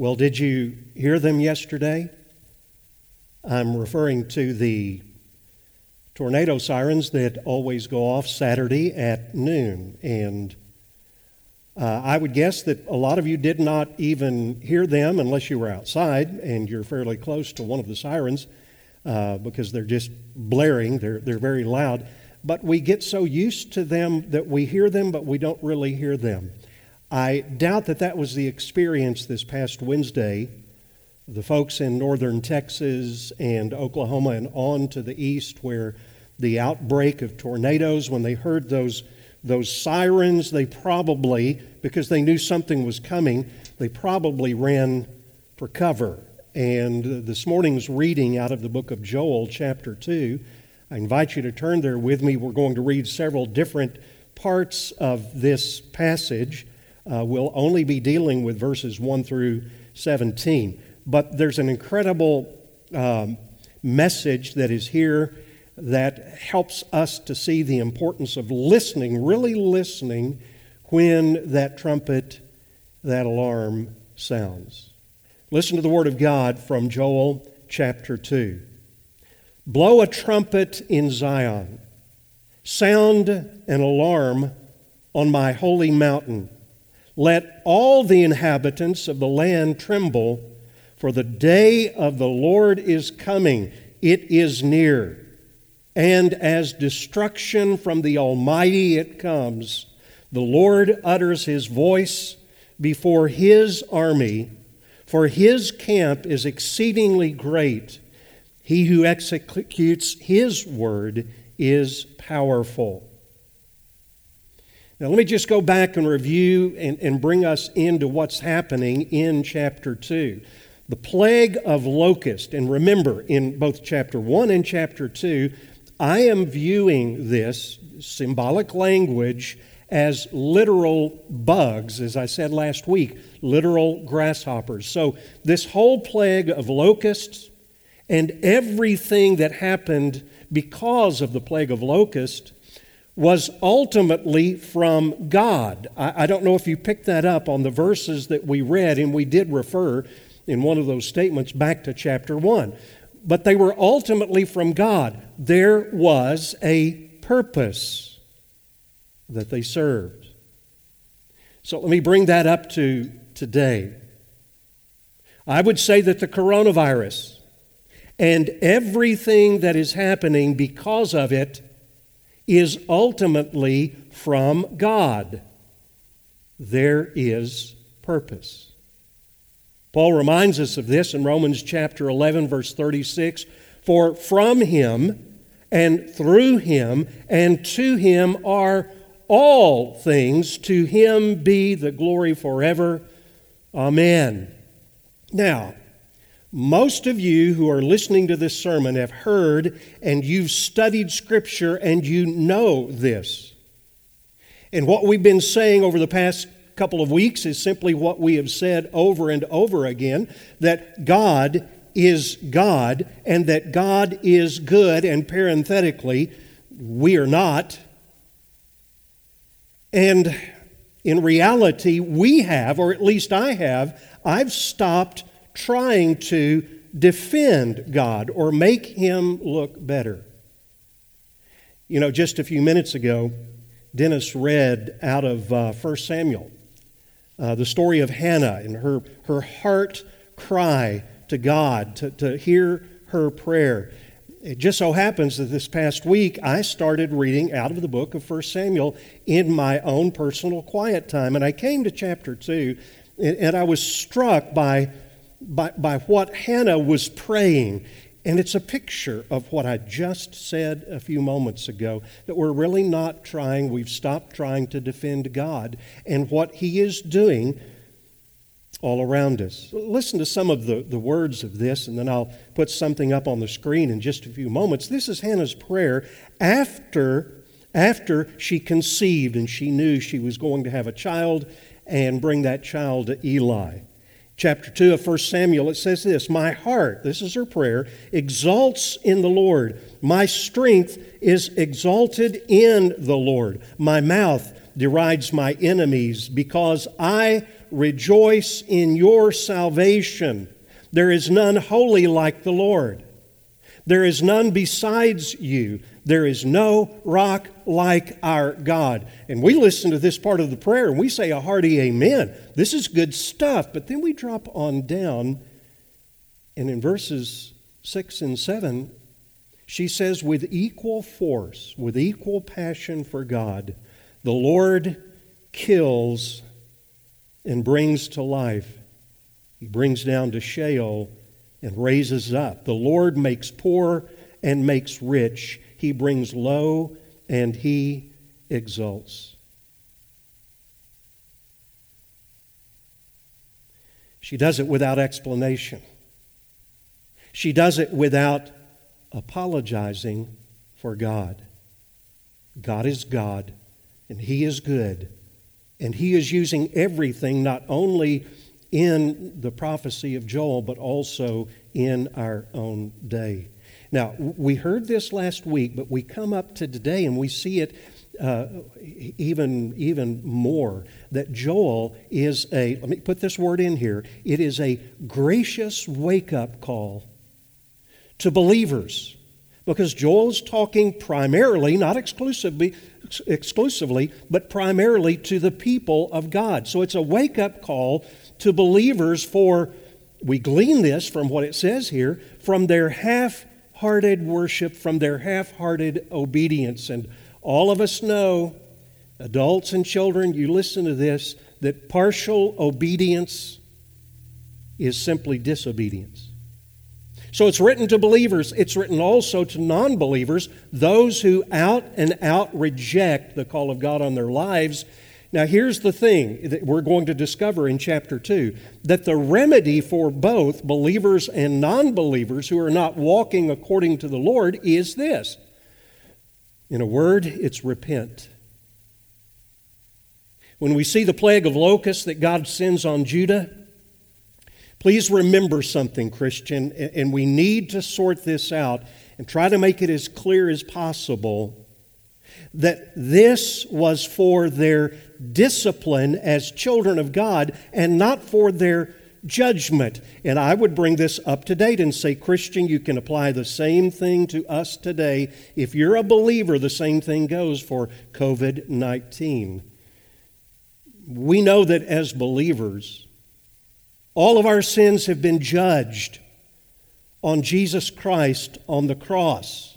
Well, did you hear them yesterday? I'm referring to the tornado sirens that always go off Saturday at noon. And uh, I would guess that a lot of you did not even hear them unless you were outside and you're fairly close to one of the sirens uh, because they're just blaring, they're, they're very loud. But we get so used to them that we hear them, but we don't really hear them. I doubt that that was the experience this past Wednesday. The folks in northern Texas and Oklahoma and on to the east, where the outbreak of tornadoes, when they heard those those sirens, they probably, because they knew something was coming, they probably ran for cover. And this morning's reading out of the book of Joel, chapter 2, I invite you to turn there with me. We're going to read several different parts of this passage. Uh, we'll only be dealing with verses 1 through 17. But there's an incredible um, message that is here that helps us to see the importance of listening, really listening, when that trumpet, that alarm sounds. Listen to the word of God from Joel chapter 2. Blow a trumpet in Zion, sound an alarm on my holy mountain. Let all the inhabitants of the land tremble, for the day of the Lord is coming. It is near and as destruction from the Almighty it comes. The Lord utters his voice before his army, for his camp is exceedingly great. He who executes his word is powerful. Now, let me just go back and review and, and bring us into what's happening in chapter 2. The plague of locust, and remember, in both chapter 1 and chapter 2, I am viewing this symbolic language as literal bugs, as I said last week, literal grasshoppers. So, this whole plague of locusts and everything that happened because of the plague of locusts was ultimately from God. I, I, don't know if you picked that up on the verses that we read, and we did refer in one of those statements back to chapter 1 but they were ultimately from God. There was a purpose that they served. So let me bring that up to today. I would say that the coronavirus and everything that is happening because of it is ultimately from God. There is purpose. Paul reminds us of this in Romans chapter 11, verse 36 For from him and through him and to him are all things. To him be the glory forever. Amen. Now, most of you who are listening to this sermon have heard and you've studied Scripture and you know this. And what we've been saying over the past couple of weeks is simply what we have said over and over again that God is God and that God is good, and parenthetically, we are not. And in reality, we have, or at least I have, I've stopped trying to defend God or make him look better. You know, just a few minutes ago, Dennis read out of uh, 1 Samuel uh, the story of Hannah and her, her heart cry to God, to, to hear her prayer. It just so happens that this past week I started reading out of the book of 1 Samuel in my own personal quiet time. And I came to chapter 2 and, and I was struck by, by, by what Hannah was praying. And it's a picture of what I just said a few moments ago that we're really not trying, we've stopped trying to defend God and what He is doing all around us. Listen to some of the, the words of this, and then I'll put something up on the screen in just a few moments. This is Hannah's prayer after, after she conceived and she knew she was going to have a child and bring that child to Eli chapter 2 of 1 Samuel, it says this My heart, this is her prayer, exalts in the Lord. My strength is exalted in the Lord. My mouth derides my enemies because I rejoice in your salvation. There is none holy like the Lord. There is none besides you. There is no rock like our God. And we listen to this part of the prayer and we say a hearty amen. This is good stuff. But then we drop on down, and in verses 6 and 7, she says, with equal force, with equal passion for God, the Lord kills and brings to life. He brings down to Sheol and raises up. The Lord makes poor and makes rich. He brings low and he exalts. She does it without explanation. She does it without apologizing for God. God is God, and He is good, and He is using everything not only in the prophecy of Joel, but also in our own day. Now, we heard this last week, but we come up to today and we see it uh, even, even more that Joel is a, let me put this word in here, it is a gracious wake up call to believers. Because Joel is talking primarily, not exclusively, exclusively, but primarily to the people of God. So it's a wake up call to believers for, we glean this from what it says here, from their half hearted worship, from their half hearted obedience. And all of us know, adults and children, you listen to this, that partial obedience is simply disobedience. So it's written to believers, it's written also to non believers, those who out and out reject the call of God on their lives now, here's the thing that we're going to discover in chapter 2 that the remedy for both believers and non believers who are not walking according to the Lord is this. In a word, it's repent. When we see the plague of locusts that God sends on Judah, please remember something, Christian, and we need to sort this out and try to make it as clear as possible that this was for their discipline as children of God and not for their judgment. And I would bring this up to date and say, Christian, you can apply the same thing to us today. If you're a believer, the same thing goes for COVID 19. We know that as believers, all of our sins have been judged on Jesus Christ on the cross.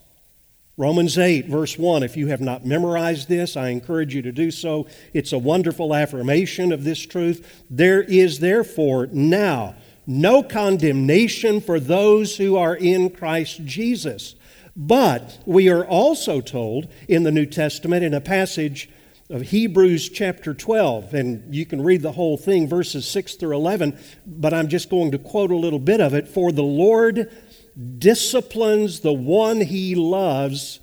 Romans 8, verse 1. If you have not memorized this, I encourage you to do so. It's a wonderful affirmation of this truth. There is therefore now no condemnation for those who are in Christ Jesus. But we are also told in the New Testament in a passage of Hebrews chapter 12, and you can read the whole thing, verses 6 through 11, but I'm just going to quote a little bit of it. For the Lord disciplines the one he loves,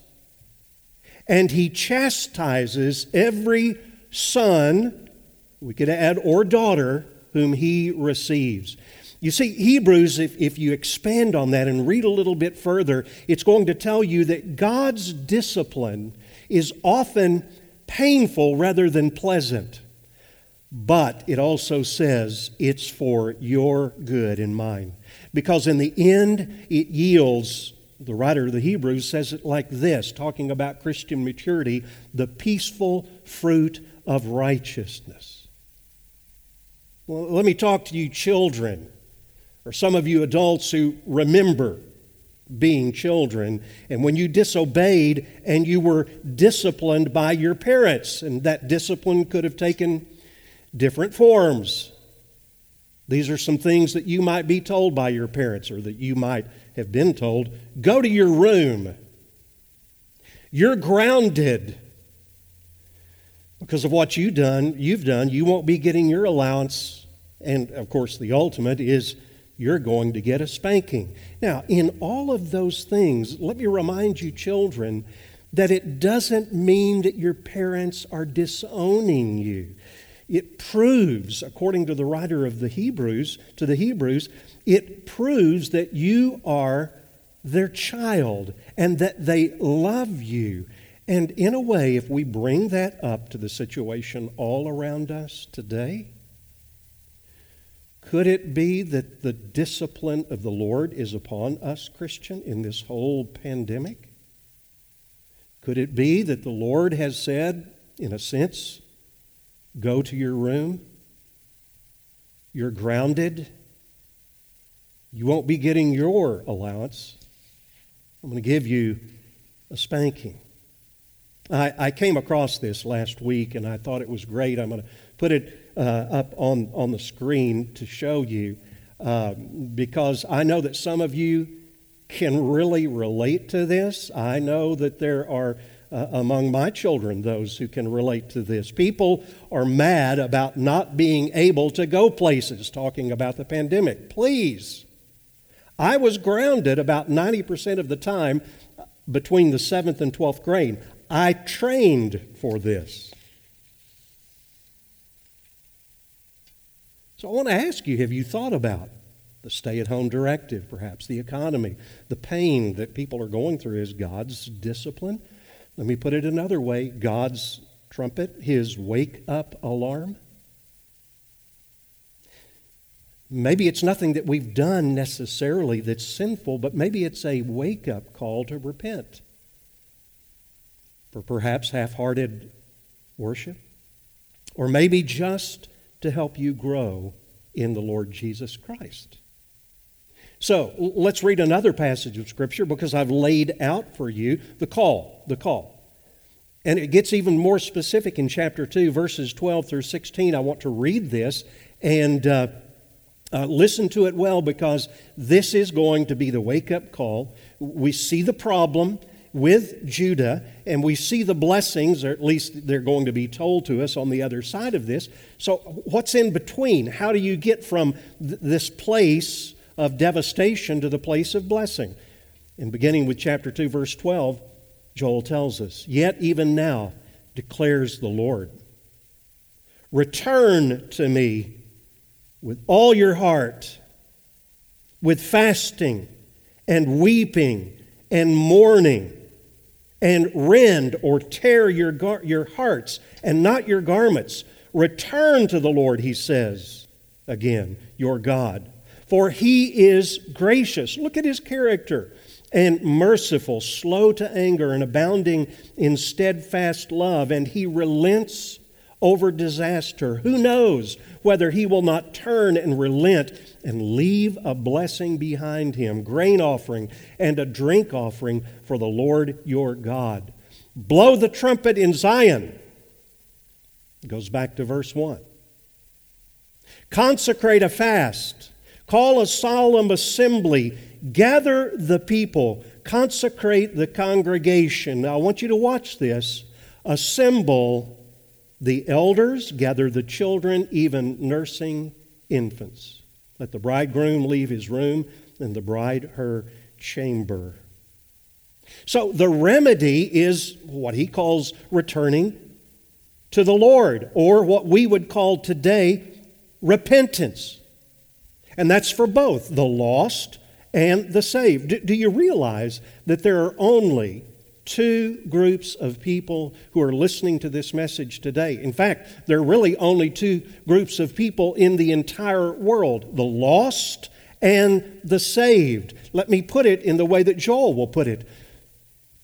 and he chastises every son, we could add, or daughter, whom he receives. You see, Hebrews, if, if you expand on that and read a little bit further, it's going to tell you that God's discipline is often painful rather than pleasant. But it also says it's for your good and mine. Because in the end, it yields, the writer of the Hebrews says it like this, talking about Christian maturity the peaceful fruit of righteousness. Well, let me talk to you, children, or some of you adults who remember being children, and when you disobeyed and you were disciplined by your parents, and that discipline could have taken different forms. These are some things that you might be told by your parents or that you might have been told. Go to your room. You're grounded because of what you've done. You've done. You won't be getting your allowance. And of course, the ultimate is you're going to get a spanking. Now, in all of those things, let me remind you, children, that it doesn't mean that your parents are disowning you. It proves, according to the writer of the Hebrews, to the Hebrews, it proves that you are their child and that they love you. And in a way, if we bring that up to the situation all around us today, Could it be that the discipline of the Lord is upon us, Christian, in this whole pandemic? Could it be that the Lord has said, in a sense, go to your room? You're grounded. You won't be getting your allowance. I'm going to give you a spanking. I, I, came across this last week and I thought it was great. I'm going to put it uh, up on, on the screen to show you uh, because I know that some of you can really relate to this. I know that there are uh, among my children those who can relate to this. People are mad about not being able to go places, talking about the pandemic. Please. I was grounded about 90% of the time between the 7th and 12th grade. I trained for this. So I want to ask you have you thought about the stay at home directive, perhaps, the economy, the pain that people are going through is God's discipline? Let me put it another way God's trumpet, his wake up alarm. Maybe it's nothing that we've done necessarily that's sinful, but maybe it's a wake up call to repent for perhaps half hearted worship, or maybe just to help you grow in the Lord Jesus Christ. So let's read another passage of Scripture because I've laid out for you the call, the call. And it gets even more specific in chapter 2, verses 12 through 16. I want to read this and uh, uh, listen to it well because this is going to be the wake up call. We see the problem with Judah, and we see the blessings, or at least they're going to be told to us on the other side of this. So, what's in between? How do you get from th- this place of devastation to the place of blessing? And beginning with chapter 2, verse 12, Joel tells us, Yet even now, declares the Lord, return to me with all your heart, with fasting and weeping and mourning and rend or tear your, gar- your hearts and not your garments. Return to the Lord, he says again, your God. For he is gracious. Look at his character. And merciful, slow to anger, and abounding in steadfast love. And he relents over disaster. Who knows whether he will not turn and relent and leave a blessing behind him, grain offering and a drink offering for the Lord your God. Blow the trumpet in Zion. Goes back to verse 1. Consecrate a fast. Call a solemn assembly. Gather the people. Consecrate the congregation. Now, I want you to watch this. Assemble the elders gather the children, even nursing infants. Let the bridegroom leave his room and the bride her chamber. So the remedy is what he calls returning to the Lord, or what we would call today repentance. And that's for both the lost and the saved. Do, do you realize that there are only two groups of people who are listening to this message today. In fact, there are really only two groups of people in the entire world the lost and the saved. Let me put it in the way that Joel will put it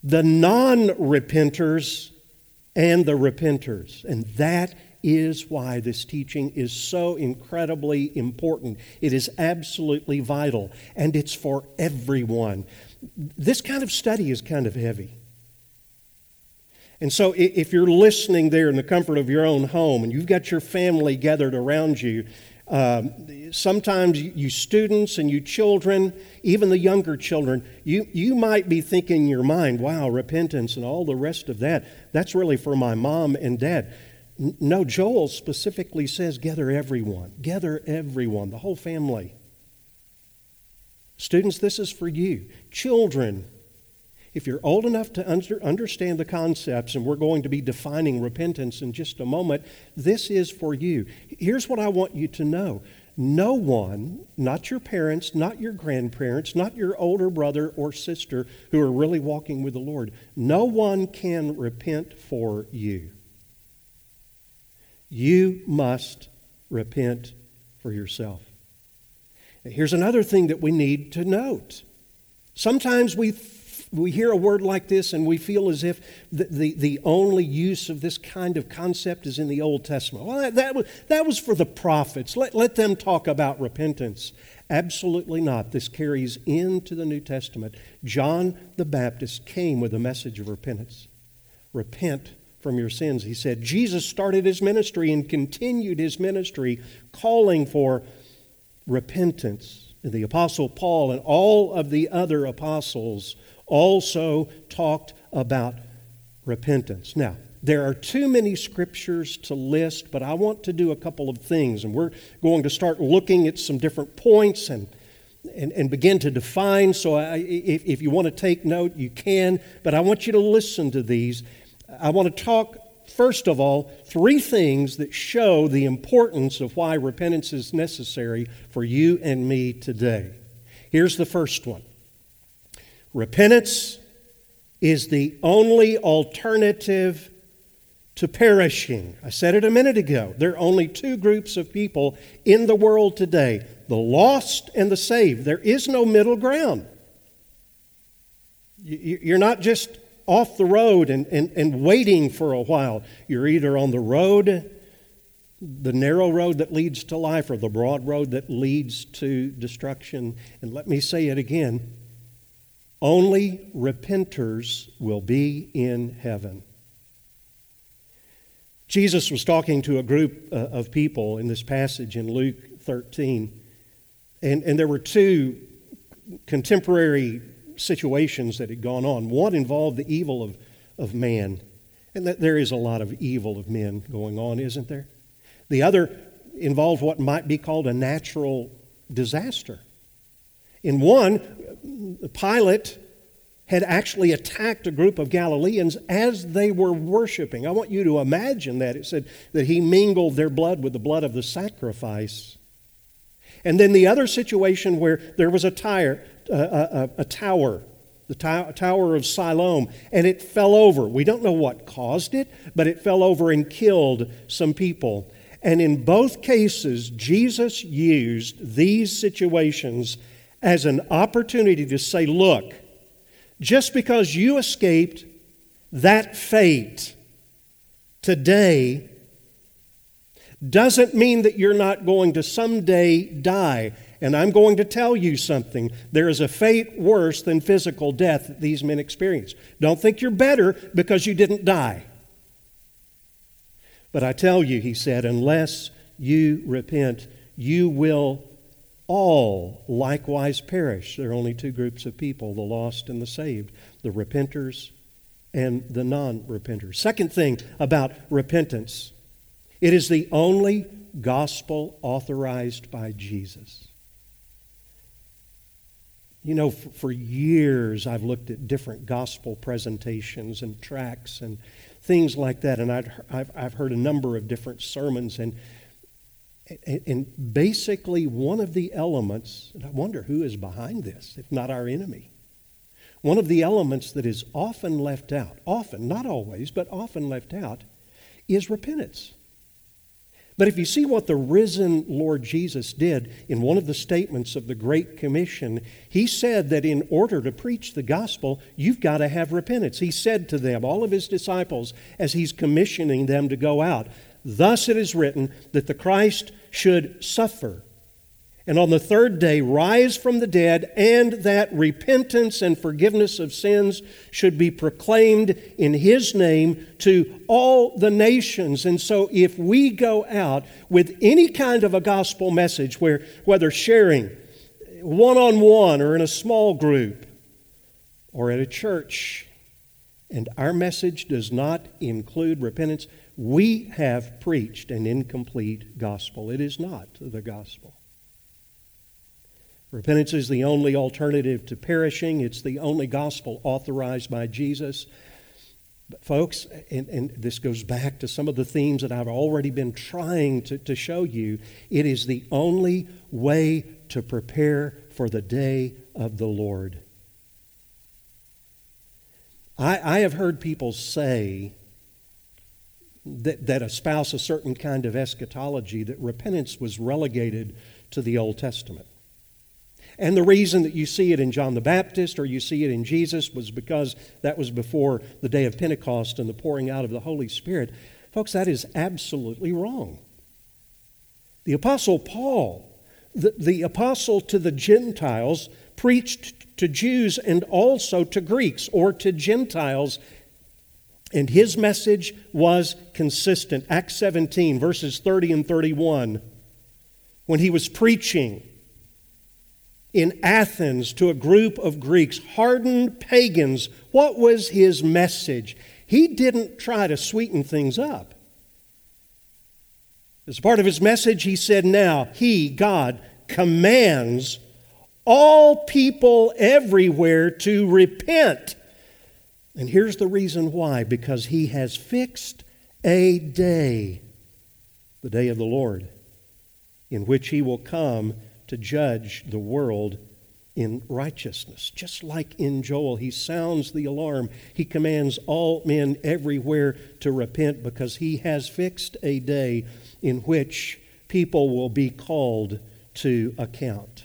the non repenters and the repenters. And that is why this teaching is so incredibly important. It is absolutely vital, and it's for everyone. This kind of study is kind of heavy. And so, if you're listening there in the comfort of your own home and you've got your family gathered around you, um, sometimes you students and you children, even the younger children, you, you might be thinking in your mind, wow, repentance and all the rest of that, that's really for my mom and dad. No, Joel specifically says, gather everyone, gather everyone, the whole family. Students, this is for you. Children, if you're old enough to under, understand the concepts, and we're going to be defining repentance in just a moment, this is for you. Here's what I want you to know no one, not your parents, not your grandparents, not your older brother or sister who are really walking with the Lord, no one can repent for you. You must repent for yourself. Here's another thing that we need to note. Sometimes we, we hear a word like this and we feel as if the, the, the only use of this kind of concept is in the Old Testament. Well, that, that, was, that was for the prophets. Let, let them talk about repentance. Absolutely not. This carries into the New Testament. John the Baptist came with a message of repentance. Repent from your sins, he said. Jesus started his ministry and continued his ministry calling for repentance. And the Apostle Paul and all of the other apostles also talked about repentance. Now, there are too many scriptures to list, but I want to do a couple of things. And we're going to start looking at some different points and, and, and begin to define. So I, if, if you want to take note, you can. But I want you to listen to these I want to talk, first of all, three things that show the importance of why repentance is necessary for you and me today. Here's the first one Repentance is the only alternative to perishing. I said it a minute ago. There are only two groups of people in the world today the lost and the saved. There is no middle ground. You're not just off the road and, and, and waiting for a while. You're either on the road, the narrow road that leads to life, or the broad road that leads to destruction. And let me say it again only repenters will be in heaven. Jesus was talking to a group uh, of people in this passage in Luke 13, and, and there were two contemporary situations that had gone on. One involved the evil of, of man, and that there is a lot of evil of men going on, isn't there? The other involved what might be called a natural disaster. In one, Pilate had actually attacked a group of Galileans as they were worshiping. I want you to imagine that. It said that he mingled their blood with the blood of the sacrifice. And then the other situation where there was a tire, a, a, a tower, the to- Tower of Siloam, and it fell over. We don't know what caused it, but it fell over and killed some people. And in both cases, Jesus used these situations as an opportunity to say, look, just because you escaped that fate today doesn't mean that you're not going to someday die. And I'm going to tell you something. There is a fate worse than physical death that these men experienced. Don't think you're better because you didn't die. But I tell you, he said, unless you repent, you will all likewise perish. There are only two groups of people the lost and the saved the repenters and the non repenters. Second thing about repentance it is the only gospel authorized by Jesus. You know, for, for, years I've looked at different gospel presentations and tracts and things like that, and I've, I've, I've heard a number of different sermons. And, and, and basically, one of the elements, and I wonder who is behind this, if not our enemy. One of the elements that is often left out, often, not always, but often left out, is repentance. But if you see what the risen Lord Jesus did in one of the statements of the Great Commission, he said that in order to preach the gospel, you've got to have repentance. He said to them, all of his disciples, as he's commissioning them to go out, Thus it is written that the Christ should suffer and on the third day rise from the dead, and that repentance and forgiveness of sins should be proclaimed in His name to all the nations. And so, if we go out with any kind of a gospel message, where, whether sharing one on one or in a small group or at a church, and our message does not include repentance, we have preached an incomplete gospel. It is not the gospel. Repentance is the only alternative to perishing, it's the only gospel authorized by Jesus. But folks, and, and, this goes back to some of the themes that I've already been trying to, to show you. It is the only way to prepare for the day of the Lord. I, I have heard people say that, that espouse a certain kind of eschatology that repentance was relegated to the Old Testament. And the reason that you see it in John the Baptist or you see it in Jesus was because that was before the day of Pentecost and the pouring out of the Holy Spirit. Folks, that is absolutely wrong. The Apostle Paul, the, the apostle to the Gentiles, preached to Jews and also to Greeks or to Gentiles and his message was consistent. Acts 17, verses 30 and 31. When he was preaching in Athens to a group of Greeks, hardened pagans, what was his message? He didn't try to sweeten things up. As part of his message, he said, Now, he, God, commands all people everywhere to repent and here's the reason why because he has fixed a day, the day of the Lord, in which he will come to judge the world in righteousness. Just like in Joel, he sounds the alarm. He commands all men everywhere to repent because he has fixed a day in which people will be called to account.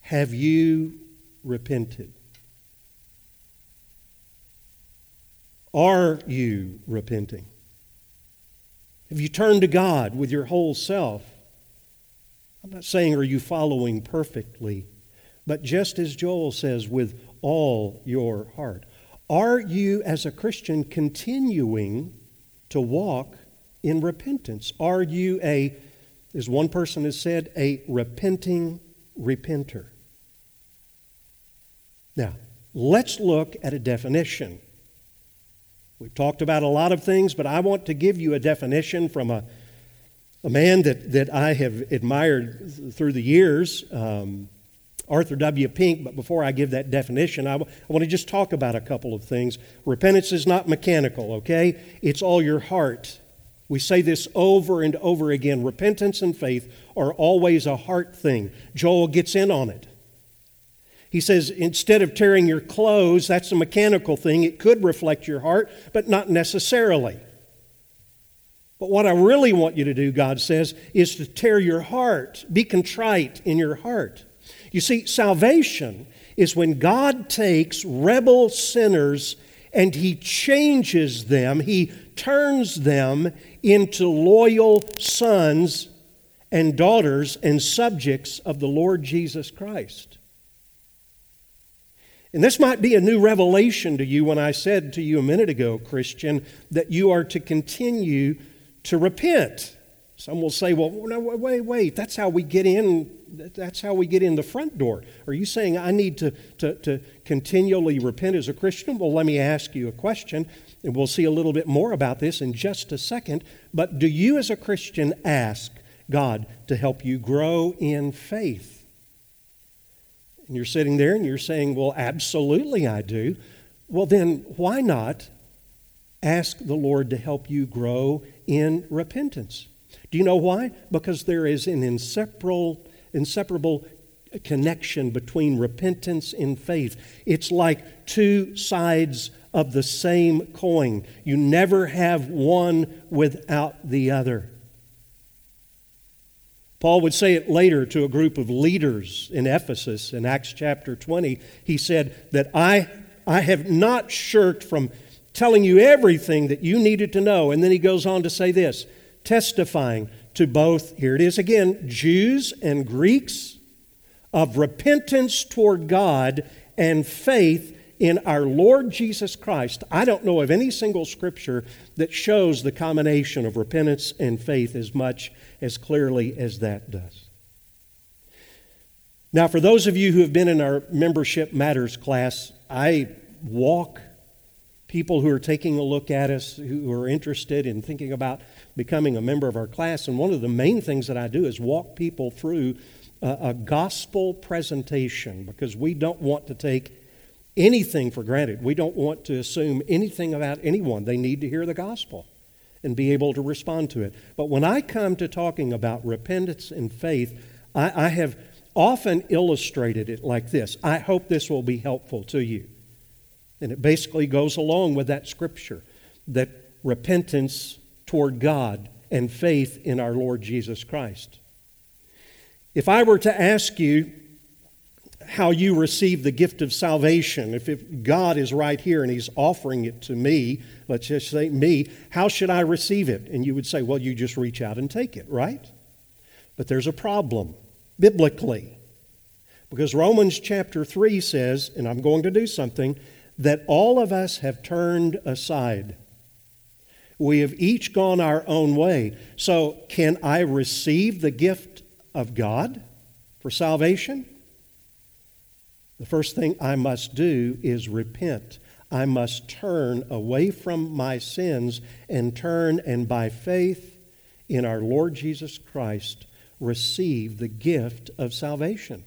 Have you repented? Are you repenting? Have you turned to God with your whole self? I'm not saying are you following perfectly, but just as Joel says, with all your heart. Are you, as a Christian, continuing to walk in repentance? Are you a, as one person has said, a repenting repenter? Now, let's look at a definition We've talked about a lot of things, but I want to give you a definition from a, a man that, that I have admired through the years, um, Arthur W. Pink. But before I give that definition, I, w- I want to just talk about a couple of things. Repentance is not mechanical, okay? It's all your heart. We say this over and over again. Repentance and faith are always a heart thing. Joel gets in on it. He says, instead of tearing your clothes, that's a mechanical thing. It could reflect your heart, but not necessarily. But what I really want you to do, God says, is to tear your heart. Be contrite in your heart. You see, salvation is when God takes rebel sinners and He changes them, He turns them into loyal sons and daughters and subjects of the Lord Jesus Christ. And this might be a new revelation to you when I said to you a minute ago, Christian, that you are to continue to repent. Some will say, well, no, wait, wait, that's how we get in. That's how we get in the front door. Are you saying I need to, to, to continually repent as a Christian? Well, let me ask you a question, and we'll see a little bit more about this in just a second. But do you, as a Christian, ask God to help you grow in faith? And you're sitting there and you're saying, Well, absolutely I do. Well, then why not ask the Lord to help you grow in repentance? Do you know why? Because there is an inseparable, inseparable connection between repentance and faith. It's like two sides of the same coin. You never have one without the other. Paul would say it later to a group of leaders in Ephesus in Acts chapter 20. He said that I, I have not shirked from telling you everything that you needed to know. And then he goes on to say this testifying to both, here it is again, Jews and Greeks of repentance toward God and faith in our Lord Jesus Christ. I don't know of any single scripture that shows the combination of repentance and faith as much as clearly as that does. Now, for those of you who have been in our Membership Matters class, I walk people who are taking a look at us, who are interested in thinking about becoming a member of our class. And one of the main things that I do is walk people through a, a gospel presentation because we don't want to take anything for granted. We don't want to assume anything about anyone. They need to hear the gospel and be able to respond to it. But when I come to talking about repentance and faith, I, I have often illustrated it like this. I hope this will be helpful to you. And it basically goes along with that scripture that repentance toward God and faith in our Lord Jesus Christ. If I were to ask you how you receive the gift of salvation, if, if God is right here and He's offering it to me, let's just say me, how should I receive it? And you would say, well, you just reach out and take it, right? But there's a problem biblically. Because Romans chapter 3 says, and I'm going to do something, that all of us have turned aside. We have each gone our own way. So, can I receive the gift of God for salvation? The first thing I must do is repent. I must turn away from my sins and turn and by faith in our Lord Jesus Christ receive the gift of salvation.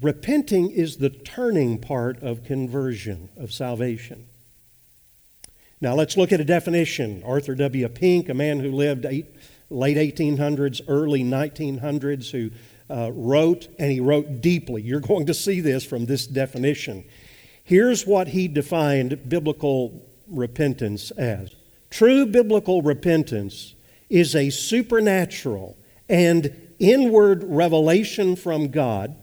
Repenting is the turning part of conversion, of salvation. Now let's look at a definition. Arthur W. Pink, a man who lived eight, late 1800s, early 1900s, who uh, wrote, and he wrote deeply. You're going to see this from this definition. Here's what he defined biblical repentance as True biblical repentance is a supernatural and inward revelation from God,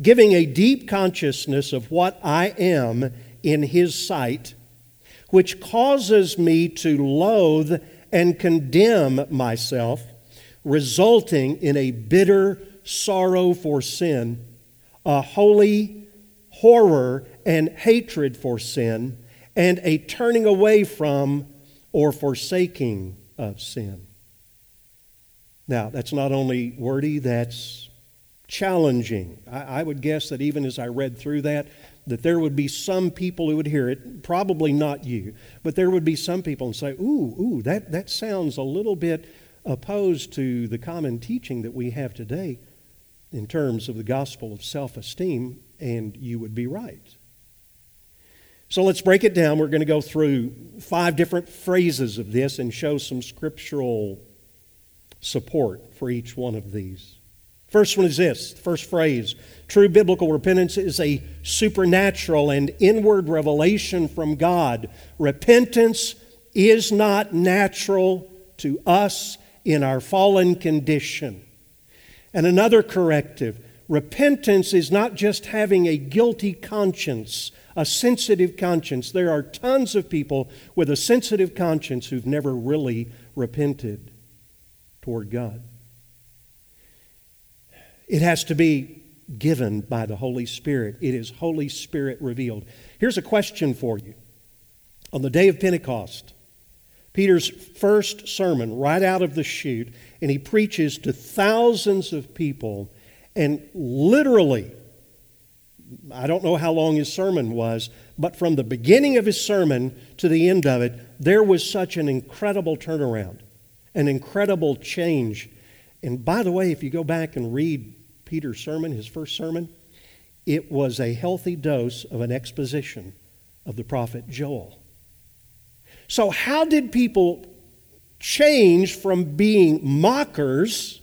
giving a deep consciousness of what I am in His sight, which causes me to loathe and condemn myself, resulting in a bitter sorrow for sin, a holy horror and hatred for sin, and a turning away from or forsaking of sin. Now, that's not only wordy, that's challenging. I, I, would guess that even as I read through that, that there would be some people who would hear it, probably not you, but there would be some people and say, ooh, ooh, that, that sounds a little bit opposed to the common teaching that we have today in terms of the gospel of self esteem, and you would be right. So let's break it down. We're going to go through five different phrases of this and show some scriptural support for each one of these. First one is this first phrase true biblical repentance is a supernatural and inward revelation from God. Repentance is not natural to us in our fallen condition. And another corrective repentance is not just having a guilty conscience, a sensitive conscience. There are tons of people with a sensitive conscience who've never really repented toward God. It has to be given by the Holy Spirit. It is Holy Spirit revealed. Here's a question for you. On the day of Pentecost, Peter's first sermon right out of the chute, and he preaches to thousands of people, and literally, I don't know how long his sermon was, but from the beginning of his sermon to the end of it, there was such an incredible turnaround an incredible change. And by the way, if you go back and read Peter's sermon, his first sermon, it was a healthy dose of an exposition of the prophet Joel. So, how did people change from being mockers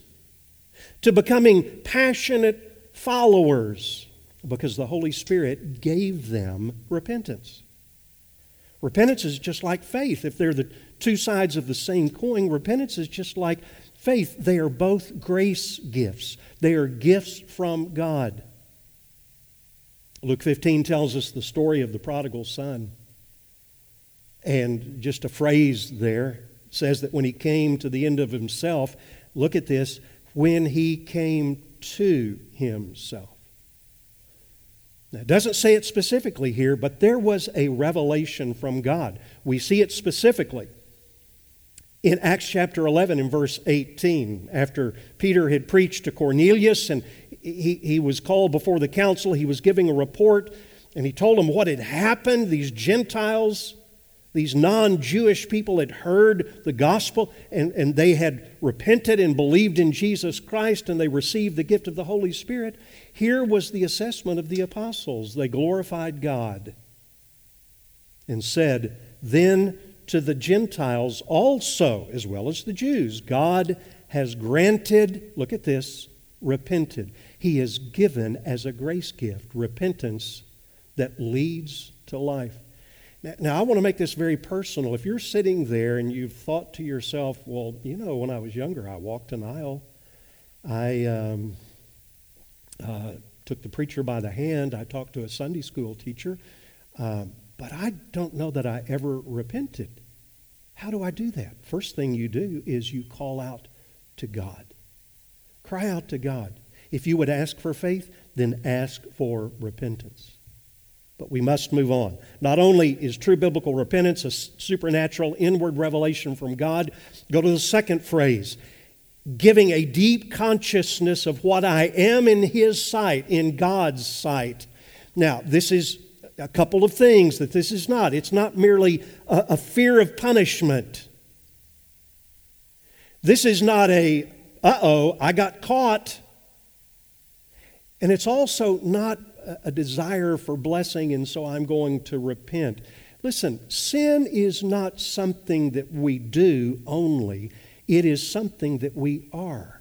to becoming passionate followers? Because the Holy Spirit gave them repentance. Repentance is just like faith. If they're the two sides of the same coin, repentance is just like faith. They are both grace gifts, they are gifts from God. Luke 15 tells us the story of the prodigal son. And just a phrase there says that when he came to the end of himself, look at this, when he came to himself. Now, it doesn't say it specifically here, but there was a revelation from God. We see it specifically in Acts chapter 11 and verse 18. After Peter had preached to Cornelius and he, he was called before the council, he was giving a report and he told them what had happened. These Gentiles these non Jewish people had heard the gospel and, and they had repented and believed in Jesus Christ and they received the gift of the Holy Spirit. Here was the assessment of the apostles. They glorified God and said, Then to the Gentiles also, as well as the Jews, God has granted, look at this, repented. He has given as a grace gift repentance that leads to life. Now, now, I want to make this very personal. If you're sitting there and you've thought to yourself, well, you know, when I was younger, I walked an aisle I um, uh, took the preacher by the hand. I talked to a Sunday school teacher. Um, but I don't know that I ever repented. How do I do that? First thing you do is you call out to God. Cry out to God. If you would ask for faith, then ask for repentance. But we must move on. Not only is true biblical repentance a supernatural inward revelation from God, go to the second phrase giving a deep consciousness of what I am in His sight, in God's sight. Now, this is a couple of things that this is not. It's not merely a, a fear of punishment. This is not a, uh oh, I got caught. And it's also not a desire for blessing, and so I'm going to repent. Listen, sin is not something that we do only, it is something that we are.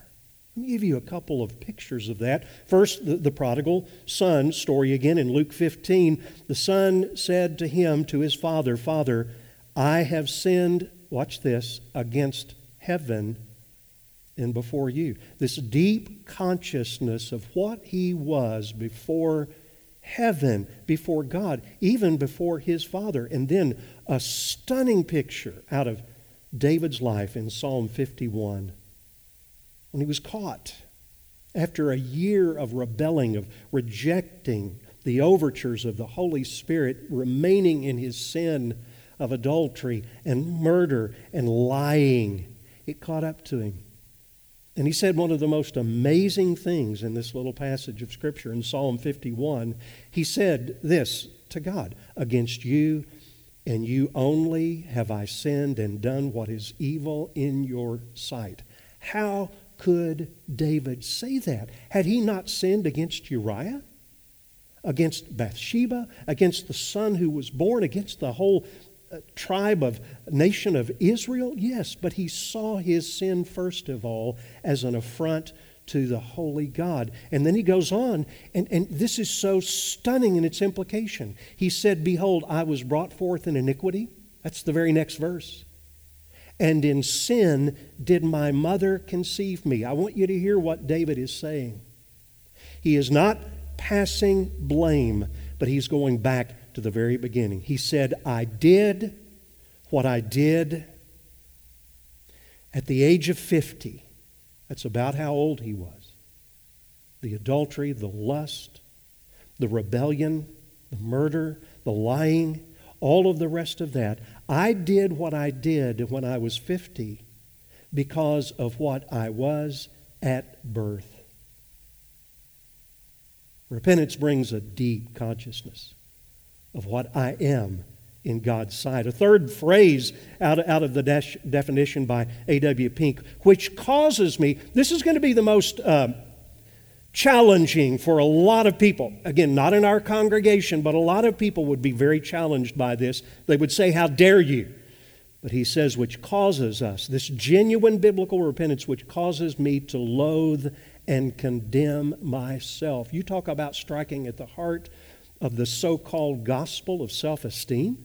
Let me give you a couple of pictures of that. First, the, the, prodigal son story again in Luke 15. The son said to him, to his father, Father, I have sinned, watch this, against heaven and before you. This deep consciousness of what he was before heaven, before God, even before his father. And then a stunning picture out of David's life in Psalm 51 when he was caught after a year of rebelling, of rejecting the overtures of the Holy Spirit, remaining in his sin of adultery and murder and lying. It caught up to him. And he said one of the most amazing things in this little passage of Scripture in Psalm 51. He said this to God Against you and you only have I sinned and done what is evil in your sight. How could David say that? Had he not sinned against Uriah? Against Bathsheba? Against the son who was born? Against the whole uh, tribe of nation of Israel? Yes, but he saw his sin first of all as an affront to the holy God. And then he goes on, and, and this is so stunning in its implication. He said, Behold, I was brought forth in iniquity. That's the very next verse and in sin did my mother conceive me. I want you to hear what David is saying. He is not passing blame, but he's going back to the very beginning. He said, I did what I did at the age of 50. That's about how old he was. The adultery, the lust, the rebellion, the murder, the lying, all of the rest of that. I did what I did when I was 50 because of what I was at birth. Repentance brings a deep consciousness of what I am in God's sight. A third phrase out, out of the definition by A.W. Pink, which causes me, this is going to be the most uh, challenging for a lot of people. Again, not in our congregation, but a lot of people would be very challenged by this. They would say, How dare you? But he says, which causes us, this genuine biblical repentance, which causes me to loathe and condemn myself. You talk about striking at the heart of the so called gospel of self esteem.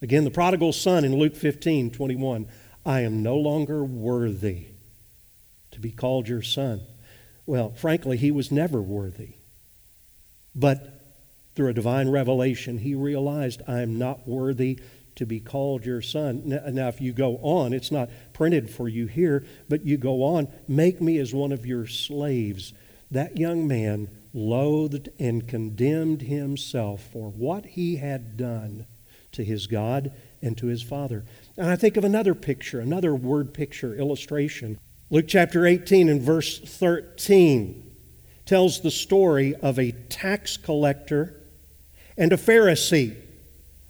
Again, the prodigal son in Luke 15 21, I am no longer worthy be called your son. Well, frankly, he was never worthy. But through a divine revelation, he realized, I am not worthy to be called your son. Now, if you go on, it's not printed for you here, but you go on, make me as one of your slaves. That young man loathed and condemned himself for what he had done to his God and to his Father. And I think of another picture, another word picture illustration Luke chapter 18 and verse 13 tells the story of a tax collector and a Pharisee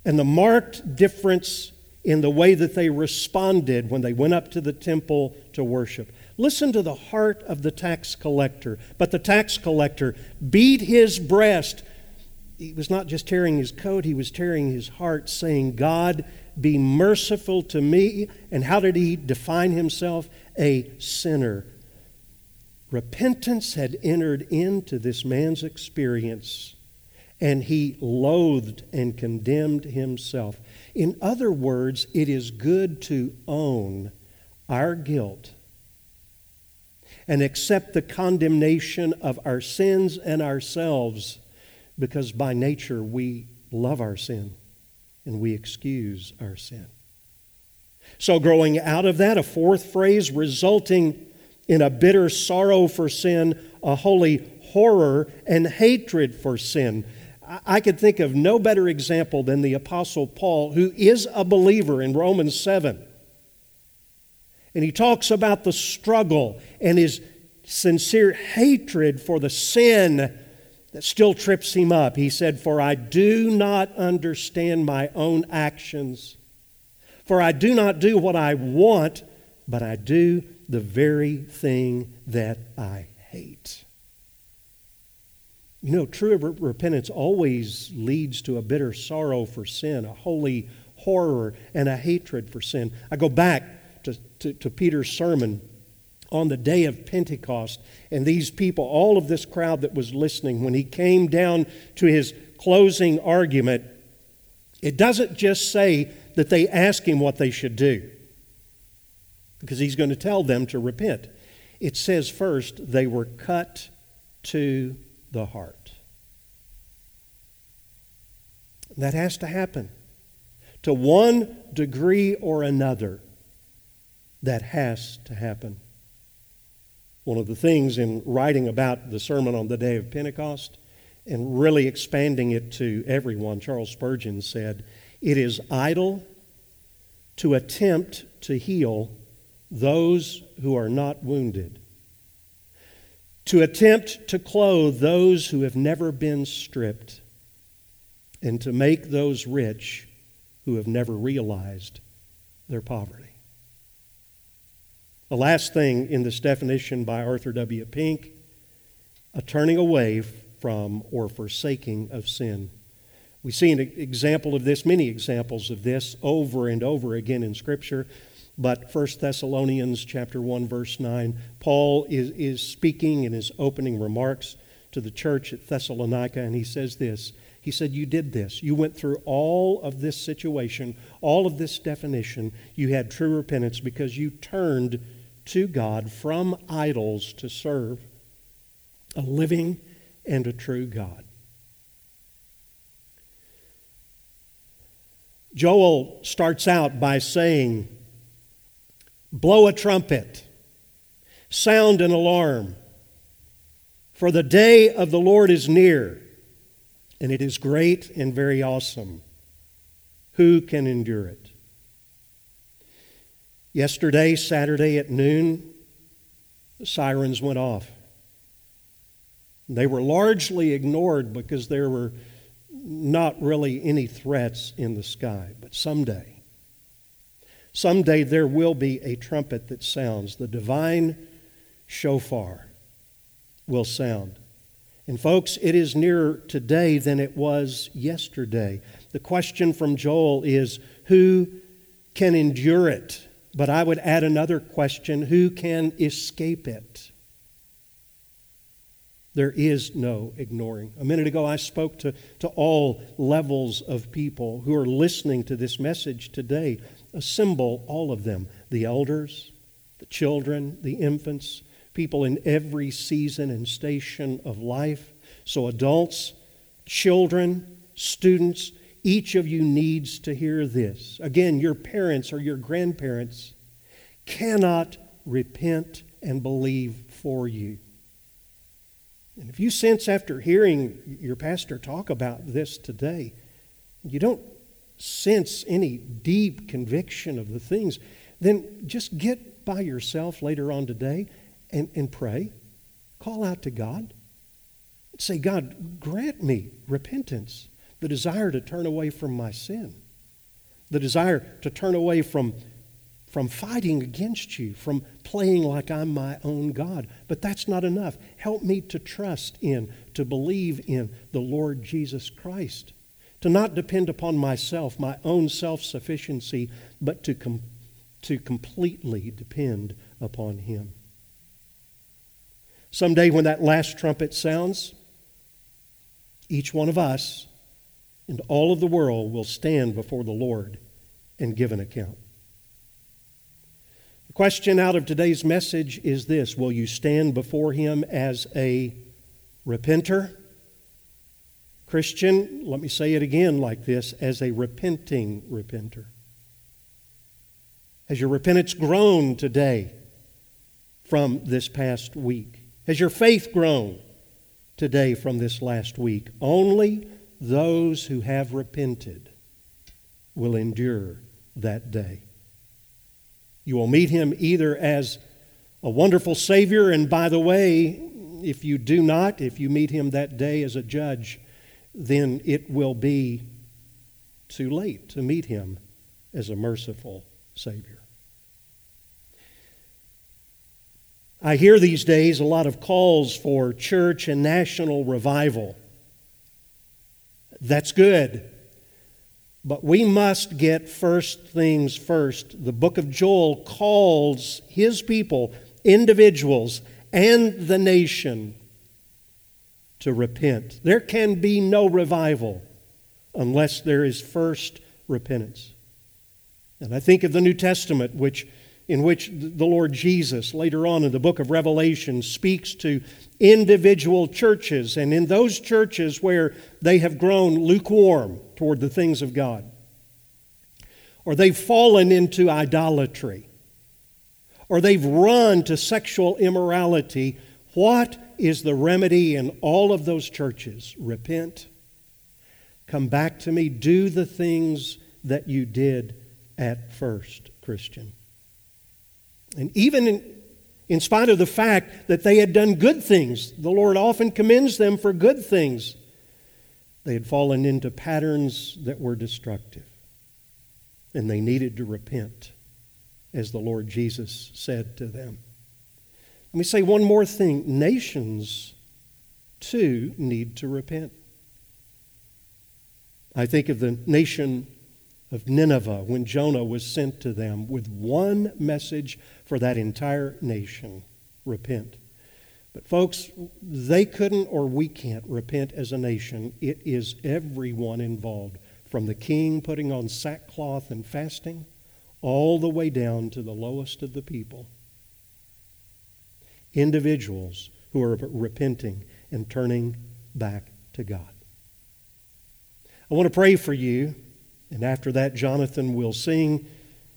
and the marked difference in the way that they responded when they went up to the temple to worship. Listen to the heart of the tax collector. But the tax collector beat his breast. He was not just tearing his coat, he was tearing his heart, saying, God, be merciful to me. And how did he define himself? A sinner. Repentance had entered into this man's experience, and he loathed and condemned himself. In other words, it is good to own our guilt and accept the condemnation of our sins and ourselves because by nature we love our sin and we excuse our sin. So, growing out of that, a fourth phrase resulting in a bitter sorrow for sin, a holy horror and hatred for sin. I could think of no better example than the Apostle Paul, who is a believer in Romans 7. And he talks about the struggle and his sincere hatred for the sin that still trips him up. He said, For I do not understand my own actions. For I do not do what I want, but I do the very thing that I hate. You know, true repentance always leads to a bitter sorrow for sin, a holy horror, and a hatred for sin. I go back to, to, to Peter's sermon on the day of Pentecost, and these people, all of this crowd that was listening, when he came down to his closing argument, it doesn't just say that they ask him what they should do, because he's going to tell them to repent. It says first, they were cut to the heart. That has to happen. To one degree or another, that has to happen. One of the things in writing about the sermon on the day of Pentecost and really expanding it to everyone, Charles Spurgeon said, It is idle to attempt to heal those who are not wounded to attempt to clothe those who have never been stripped, and to make those rich who have never realized their poverty. The last thing in this definition by Arthur W. Pink a turning away from or forsaking of sin. We see an example of this, many examples of this over and over again in Scripture. But 1 Thessalonians chapter 1 verse 9, Paul is, is speaking in his opening remarks to the church at Thessalonica, and he says this. He said, You did this. You went through all of this situation, all of this definition. You had true repentance because you turned to God from idols to serve a living and a true God. Joel starts out by saying, Blow a trumpet, sound an alarm, for the day of the Lord is near, and it is great and very awesome. Who can endure it? Yesterday, Saturday at noon, the sirens went off. They were largely ignored because there were not really any threats in the sky. But someday, Someday there will be a trumpet that sounds. The divine shofar will sound. And, folks, it is nearer today than it was yesterday. The question from Joel is who can endure it? But I would add another question who can escape it? There is no ignoring. A minute ago, I spoke to, to all levels of people who are listening to this message today assemble all of them the elders, the children, the infants, people in every season and station of life. So, adults, children, students, each of you needs to hear this. Again, your parents or your grandparents cannot repent and believe for you. And if you sense after hearing your pastor talk about this today, you don't sense any deep conviction of the things, then just get by yourself later on today and, and pray. Call out to God. Say, God, grant me repentance, the desire to turn away from my sin, the desire to turn away from, from fighting against you, from playing like I'm my own God. But that's not enough. Help me to trust in, to believe in the Lord Jesus Christ to not depend upon myself, my own self sufficiency, but to, com- to completely depend upon Him. Someday, when that last trumpet sounds, each one of us and all of the world will stand before the Lord and give an account. The Question out of today's message is this Will you stand before Him as a repenter? Christian, let me say it again like this as a repenting repenter. Has your repentance grown today from this past week? Has your faith grown today from this last week? Only those who have repented will endure that day. You will meet him either as a wonderful Savior, and by the way, if you do not, if you meet him that day as a judge, then it will be too late to meet him as a merciful Savior. I hear these days a lot of calls for church and national revival. That's good. But we must get first things first. The book of Joel calls his people, individuals, and the nation to repent. There can be no revival unless there is first repentance. And I think of the New Testament, which, in which the Lord Jesus, later on in the book of Revelation, speaks to individual churches, and in those churches where they have grown lukewarm toward the things of God, or they've fallen into idolatry, or they've run to sexual immorality, what is the remedy in all of those churches? Repent. Come back to me. Do the things that you did at first, Christian. And even in, in spite of the fact that they had done good things, the Lord often commends them for good things. They had fallen into patterns that were destructive, and they needed to repent, as the Lord Jesus said to them. Let me say one more thing nations, too, need to repent. I think of the nation of Nineveh when Jonah was sent to them with one message for that entire nation repent. But, folks, they couldn't or we can't repent as a nation. It is everyone involved, from the king putting on sackcloth and fasting, all the way down to the lowest of the people individuals who are repenting and turning back to God. I want to pray for you, and after that, Jonathan will sing,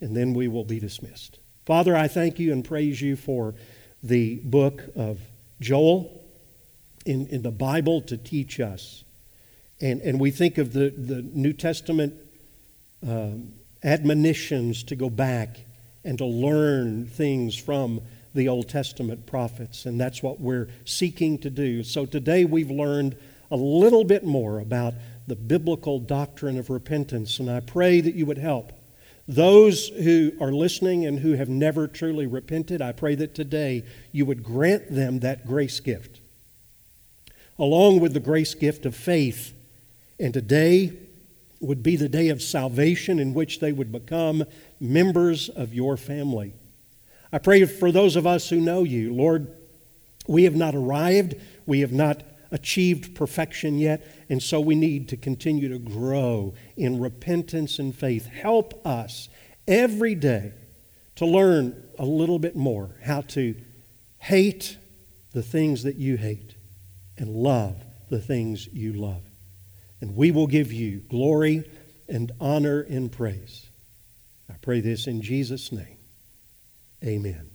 and then we will be dismissed. Father, I thank you and praise you for the book of Joel in, in the Bible to teach us. And, and we think of the, the New Testament um, admonitions to go back and to learn things from the Old Testament prophets, and that's what we're seeking to do. So today we've learned a little bit more about the biblical doctrine of repentance, and I pray that you would help. Those who are listening and who have never truly repented, I pray that today you would grant them that grace gift, along with the grace gift of faith. And today would be the day of salvation in which they would become members of your family. I pray for those of us who know you. Lord, we have not arrived, we have not achieved perfection yet, and so we need to continue to grow in repentance and faith. Help us every day to learn a little bit more how to hate the things that you hate and love the things you love. And we will give you glory and honor and praise. I pray this in Jesus' name. Amen.